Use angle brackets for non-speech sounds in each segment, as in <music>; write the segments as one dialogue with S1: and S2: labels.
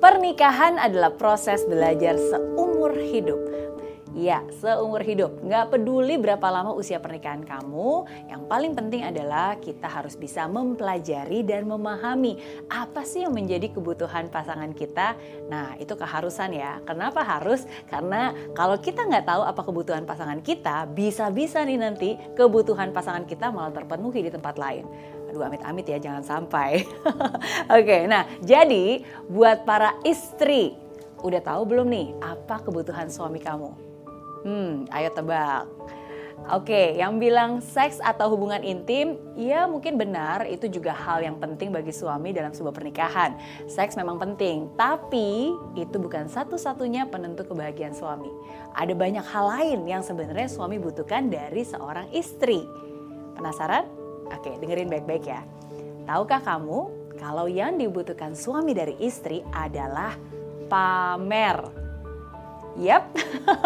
S1: Pernikahan adalah proses belajar seumur hidup. Ya, seumur hidup. Nggak peduli berapa lama usia pernikahan kamu, yang paling penting adalah kita harus bisa mempelajari dan memahami apa sih yang menjadi kebutuhan pasangan kita. Nah, itu keharusan ya. Kenapa harus? Karena kalau kita nggak tahu apa kebutuhan pasangan kita, bisa-bisa nih nanti kebutuhan pasangan kita malah terpenuhi di tempat lain. Aduh amit-amit ya jangan sampai. <laughs> Oke, nah jadi buat para istri, udah tahu belum nih apa kebutuhan suami kamu? Hmm, ayo tebak. Oke, yang bilang seks atau hubungan intim, ya mungkin benar itu juga hal yang penting bagi suami dalam sebuah pernikahan. Seks memang penting, tapi itu bukan satu-satunya penentu kebahagiaan suami. Ada banyak hal lain yang sebenarnya suami butuhkan dari seorang istri. Penasaran? Oke, dengerin baik-baik ya. Tahukah kamu kalau yang dibutuhkan suami dari istri adalah pamer? Yap,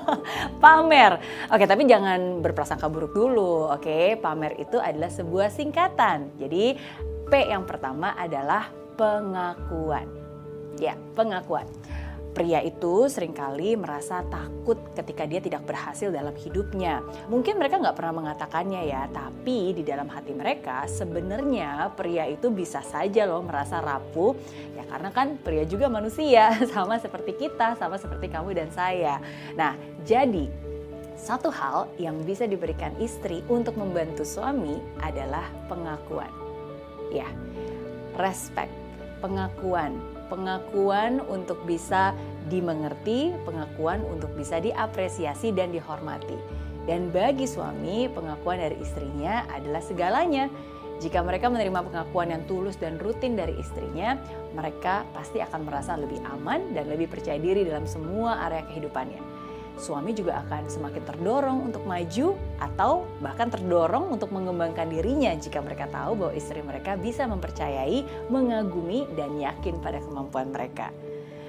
S1: <laughs> pamer. Oke, tapi jangan berprasangka buruk dulu. Oke, pamer itu adalah sebuah singkatan. Jadi P yang pertama adalah pengakuan. Ya, pengakuan. Pria itu sering kali merasa takut ketika dia tidak berhasil dalam hidupnya. Mungkin mereka nggak pernah mengatakannya ya, tapi di dalam hati mereka sebenarnya pria itu bisa saja loh merasa rapuh. Ya karena kan pria juga manusia, <laughs> sama seperti kita, sama seperti kamu dan saya. Nah, jadi satu hal yang bisa diberikan istri untuk membantu suami adalah pengakuan. Ya, respect, pengakuan pengakuan untuk bisa dimengerti, pengakuan untuk bisa diapresiasi dan dihormati. Dan bagi suami, pengakuan dari istrinya adalah segalanya. Jika mereka menerima pengakuan yang tulus dan rutin dari istrinya, mereka pasti akan merasa lebih aman dan lebih percaya diri dalam semua area kehidupannya suami juga akan semakin terdorong untuk maju atau bahkan terdorong untuk mengembangkan dirinya jika mereka tahu bahwa istri mereka bisa mempercayai, mengagumi, dan yakin pada kemampuan mereka.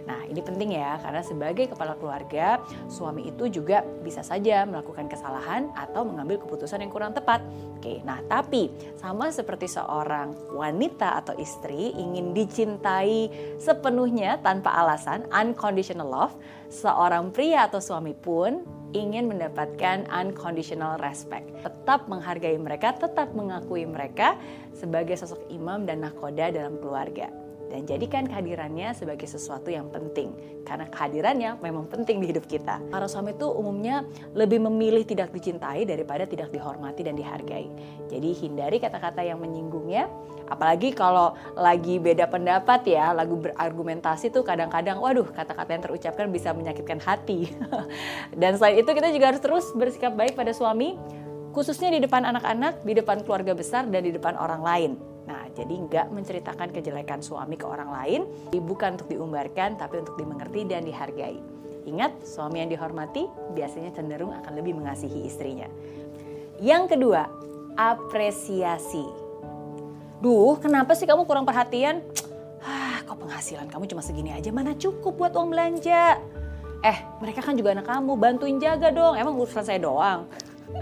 S1: Nah, ini penting ya, karena sebagai kepala keluarga, suami itu juga bisa saja melakukan kesalahan atau mengambil keputusan yang kurang tepat. Oke, nah tapi sama seperti seorang wanita atau istri ingin dicintai sepenuhnya tanpa alasan, unconditional love, seorang pria atau suami pun ingin mendapatkan unconditional respect. Tetap menghargai mereka, tetap mengakui mereka sebagai sosok imam dan nakoda dalam keluarga dan jadikan kehadirannya sebagai sesuatu yang penting karena kehadirannya memang penting di hidup kita. Para suami itu umumnya lebih memilih tidak dicintai daripada tidak dihormati dan dihargai. Jadi hindari kata-kata yang menyinggungnya, apalagi kalau lagi beda pendapat ya, lagu berargumentasi tuh kadang-kadang waduh kata-kata yang terucapkan bisa menyakitkan hati. <laughs> dan selain itu kita juga harus terus bersikap baik pada suami khususnya di depan anak-anak, di depan keluarga besar dan di depan orang lain. Nah, jadi nggak menceritakan kejelekan suami ke orang lain, bukan untuk diumbarkan, tapi untuk dimengerti dan dihargai. Ingat, suami yang dihormati biasanya cenderung akan lebih mengasihi istrinya. Yang kedua, apresiasi. Duh, kenapa sih kamu kurang perhatian? Ah, kok penghasilan kamu cuma segini aja, mana cukup buat uang belanja? Eh, mereka kan juga anak kamu, bantuin jaga dong. Emang urusan saya doang.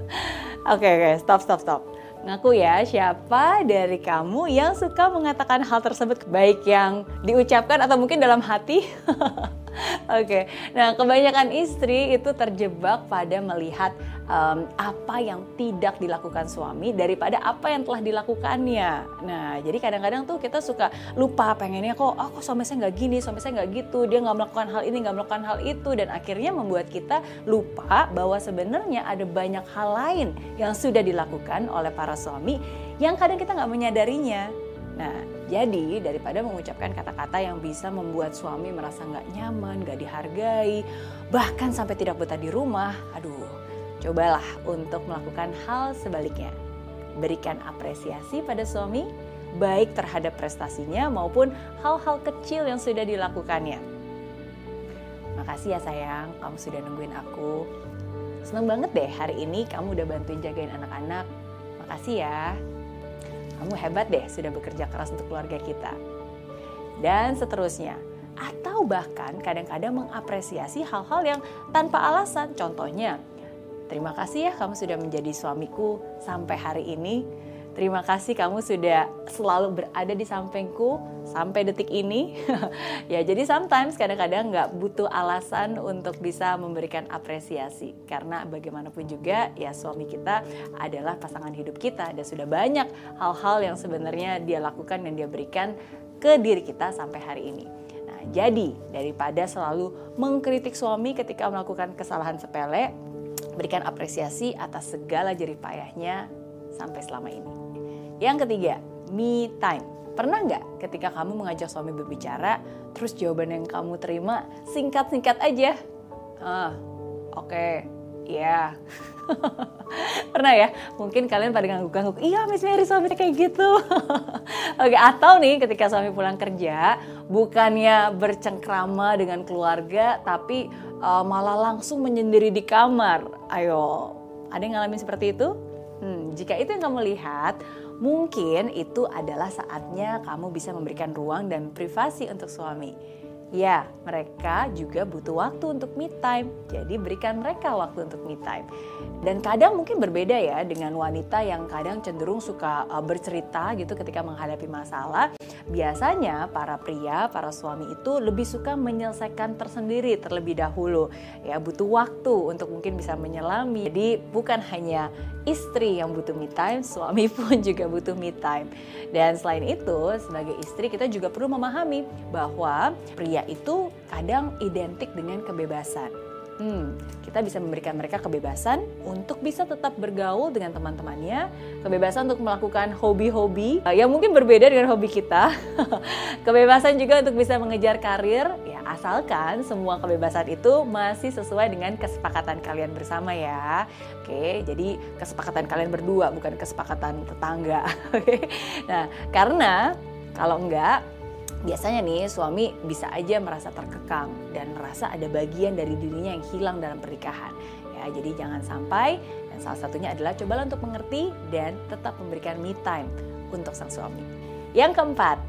S1: <laughs> Oke, okay, okay, stop, stop, stop. Ngaku ya siapa dari kamu yang suka mengatakan hal tersebut baik yang diucapkan atau mungkin dalam hati. <laughs> <laughs> Oke, okay. nah kebanyakan istri itu terjebak pada melihat um, apa yang tidak dilakukan suami daripada apa yang telah dilakukannya. Nah, jadi kadang-kadang tuh kita suka lupa pengennya kok, oh kok suami saya nggak gini, suami saya nggak gitu, dia nggak melakukan hal ini, nggak melakukan hal itu, dan akhirnya membuat kita lupa bahwa sebenarnya ada banyak hal lain yang sudah dilakukan oleh para suami yang kadang kita nggak menyadarinya. Nah, jadi daripada mengucapkan kata-kata yang bisa membuat suami merasa nggak nyaman, nggak dihargai, bahkan sampai tidak betah di rumah, aduh, cobalah untuk melakukan hal sebaliknya. Berikan apresiasi pada suami, baik terhadap prestasinya maupun hal-hal kecil yang sudah dilakukannya. Makasih ya sayang, kamu sudah nungguin aku. Seneng banget deh hari ini kamu udah bantuin jagain anak-anak. Makasih ya kamu hebat deh sudah bekerja keras untuk keluarga kita. Dan seterusnya. Atau bahkan kadang-kadang mengapresiasi hal-hal yang tanpa alasan. Contohnya, terima kasih ya kamu sudah menjadi suamiku sampai hari ini. Terima kasih kamu sudah selalu berada di sampingku sampai detik ini. <laughs> ya jadi sometimes kadang-kadang nggak butuh alasan untuk bisa memberikan apresiasi karena bagaimanapun juga ya suami kita adalah pasangan hidup kita dan sudah banyak hal-hal yang sebenarnya dia lakukan dan dia berikan ke diri kita sampai hari ini. Nah, jadi daripada selalu mengkritik suami ketika melakukan kesalahan sepele, berikan apresiasi atas segala jerih payahnya sampai selama ini. Yang ketiga, me time. Pernah nggak ketika kamu mengajak suami berbicara, terus jawaban yang kamu terima singkat-singkat aja? Ah, oke, okay, ya. Yeah. <laughs> Pernah ya? Mungkin kalian pada ngangguk-ngangguk, iya Miss Mary suami kayak gitu. <laughs> Oke, atau nih ketika suami pulang kerja, bukannya bercengkrama dengan keluarga, tapi uh, malah langsung menyendiri di kamar. Ayo, ada yang ngalamin seperti itu? Jika itu yang kamu lihat, mungkin itu adalah saatnya kamu bisa memberikan ruang dan privasi untuk suami. Ya, mereka juga butuh waktu untuk me time. Jadi berikan mereka waktu untuk me time. Dan kadang mungkin berbeda ya dengan wanita yang kadang cenderung suka uh, bercerita gitu ketika menghadapi masalah. Biasanya para pria, para suami itu lebih suka menyelesaikan tersendiri terlebih dahulu. Ya, butuh waktu untuk mungkin bisa menyelami. Jadi bukan hanya istri yang butuh me time, suami <laughs> pun juga butuh me time. Dan selain itu, sebagai istri kita juga perlu memahami bahwa pria itu kadang identik dengan kebebasan. Hmm, kita bisa memberikan mereka kebebasan untuk bisa tetap bergaul dengan teman-temannya, kebebasan untuk melakukan hobi-hobi uh, yang mungkin berbeda dengan hobi kita, <laughs> kebebasan juga untuk bisa mengejar karir, ya asalkan semua kebebasan itu masih sesuai dengan kesepakatan kalian bersama ya. Oke, jadi kesepakatan kalian berdua bukan kesepakatan tetangga. <laughs> Oke, nah karena kalau enggak biasanya nih suami bisa aja merasa terkekang dan merasa ada bagian dari dirinya yang hilang dalam pernikahan. Ya, jadi jangan sampai dan salah satunya adalah cobalah untuk mengerti dan tetap memberikan me time untuk sang suami. Yang keempat,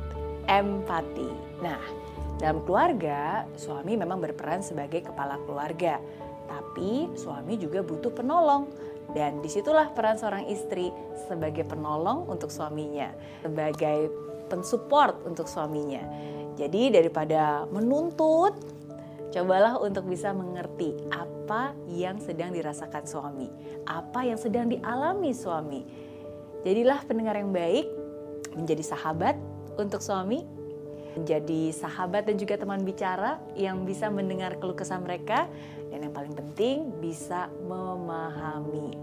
S1: empati. Nah, dalam keluarga, suami memang berperan sebagai kepala keluarga, tapi suami juga butuh penolong. Dan di situlah peran seorang istri sebagai penolong untuk suaminya, sebagai pensupport untuk suaminya. Jadi daripada menuntut, cobalah untuk bisa mengerti apa yang sedang dirasakan suami, apa yang sedang dialami suami. Jadilah pendengar yang baik, menjadi sahabat untuk suami, menjadi sahabat dan juga teman bicara yang bisa mendengar keluh kesah mereka, dan yang paling penting bisa memahami.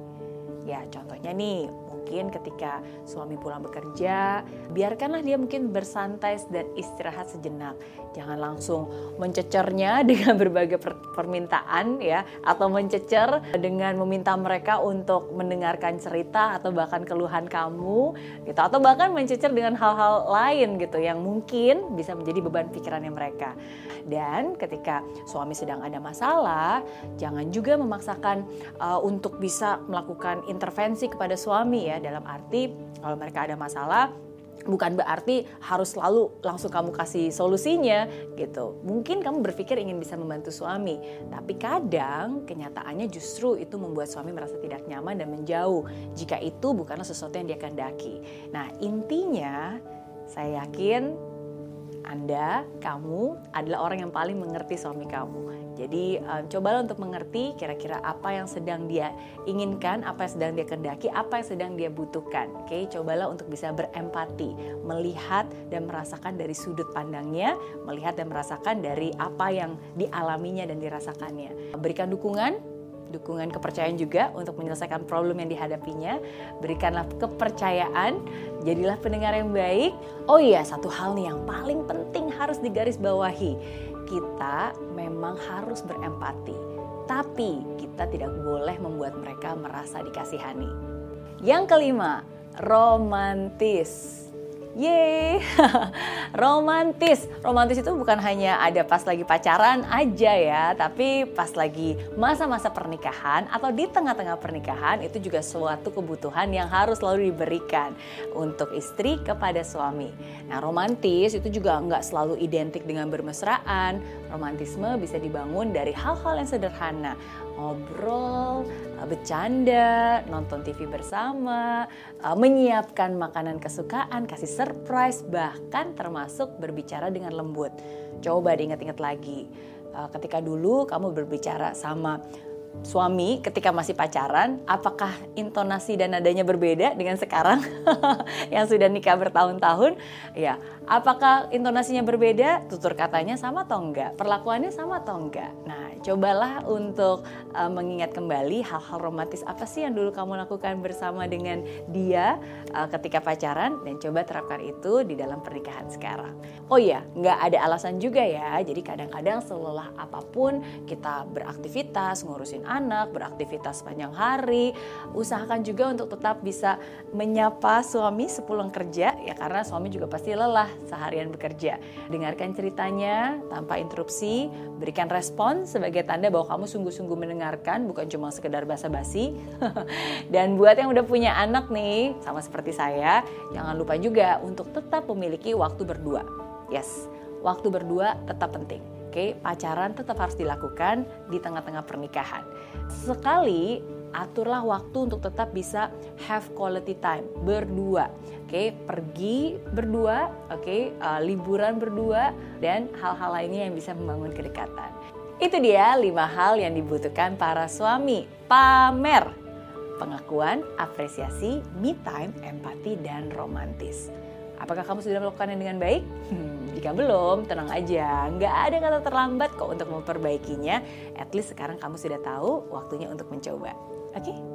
S1: Ya, contohnya nih, mungkin ketika suami pulang bekerja, biarkanlah dia mungkin bersantai dan istirahat sejenak. Jangan langsung mencecernya <laughs> dengan berbagai permintaan ya atau mencecer dengan meminta mereka untuk mendengarkan cerita atau bahkan keluhan kamu gitu atau bahkan mencecer dengan hal-hal lain gitu yang mungkin bisa menjadi beban pikirannya mereka. Dan ketika suami sedang ada masalah, jangan juga memaksakan uh, untuk bisa melakukan intervensi kepada suami ya ya dalam arti kalau mereka ada masalah bukan berarti harus selalu langsung kamu kasih solusinya gitu. Mungkin kamu berpikir ingin bisa membantu suami, tapi kadang kenyataannya justru itu membuat suami merasa tidak nyaman dan menjauh jika itu bukanlah sesuatu yang dia kehendaki. Nah, intinya saya yakin anda, kamu adalah orang yang paling mengerti suami kamu. Jadi um, cobalah untuk mengerti kira-kira apa yang sedang dia inginkan, apa yang sedang dia kendaki, apa yang sedang dia butuhkan. Oke, cobalah untuk bisa berempati, melihat dan merasakan dari sudut pandangnya, melihat dan merasakan dari apa yang dialaminya dan dirasakannya. Berikan dukungan dukungan kepercayaan juga untuk menyelesaikan problem yang dihadapinya. Berikanlah kepercayaan, jadilah pendengar yang baik. Oh iya, satu hal nih yang paling penting harus digarisbawahi kita memang harus berempati, tapi kita tidak boleh membuat mereka merasa dikasihani. Yang kelima, romantis. Yeay, <laughs> romantis. Romantis itu bukan hanya ada pas lagi pacaran aja ya, tapi pas lagi masa-masa pernikahan atau di tengah-tengah pernikahan itu juga suatu kebutuhan yang harus selalu diberikan untuk istri kepada suami. Nah romantis itu juga nggak selalu identik dengan bermesraan. Romantisme bisa dibangun dari hal-hal yang sederhana, ngobrol, bercanda, nonton TV bersama, uh, menyiapkan makanan kesukaan, kasih surprise, bahkan termasuk berbicara dengan lembut. Coba diingat-ingat lagi. Uh, ketika dulu kamu berbicara sama suami ketika masih pacaran, apakah intonasi dan nadanya berbeda dengan sekarang <laughs> yang sudah nikah bertahun-tahun? Ya, apakah intonasinya berbeda? Tutur katanya sama atau enggak? Perlakuannya sama atau enggak? Nah, cobalah untuk uh, mengingat kembali hal-hal romantis apa sih yang dulu kamu lakukan bersama dengan dia uh, ketika pacaran dan coba terapkan itu di dalam pernikahan sekarang. Oh iya, nggak ada alasan juga ya. Jadi kadang-kadang selelah apa pun kita beraktivitas, ngurusin anak, beraktivitas sepanjang hari, usahakan juga untuk tetap bisa menyapa suami sepulang kerja ya karena suami juga pasti lelah seharian bekerja. Dengarkan ceritanya tanpa interupsi, berikan respon sebagai tanda bahwa kamu sungguh-sungguh mendengarkan bukan cuma sekedar basa-basi. <laughs> Dan buat yang udah punya anak nih, sama seperti saya, jangan lupa juga untuk tetap memiliki waktu berdua. Yes, waktu berdua tetap penting Oke, pacaran tetap harus dilakukan di tengah-tengah pernikahan. Sekali aturlah waktu untuk tetap bisa have quality time berdua. Oke, pergi berdua, oke, uh, liburan berdua dan hal-hal lainnya yang bisa membangun kedekatan. Itu dia lima hal yang dibutuhkan para suami. Pamer, pengakuan, apresiasi, me time, empati, dan romantis. Apakah kamu sudah melakukannya dengan baik? Hmm, jika belum, tenang aja. Nggak ada kata terlambat kok untuk memperbaikinya. At least sekarang kamu sudah tahu waktunya untuk mencoba. Oke? Okay?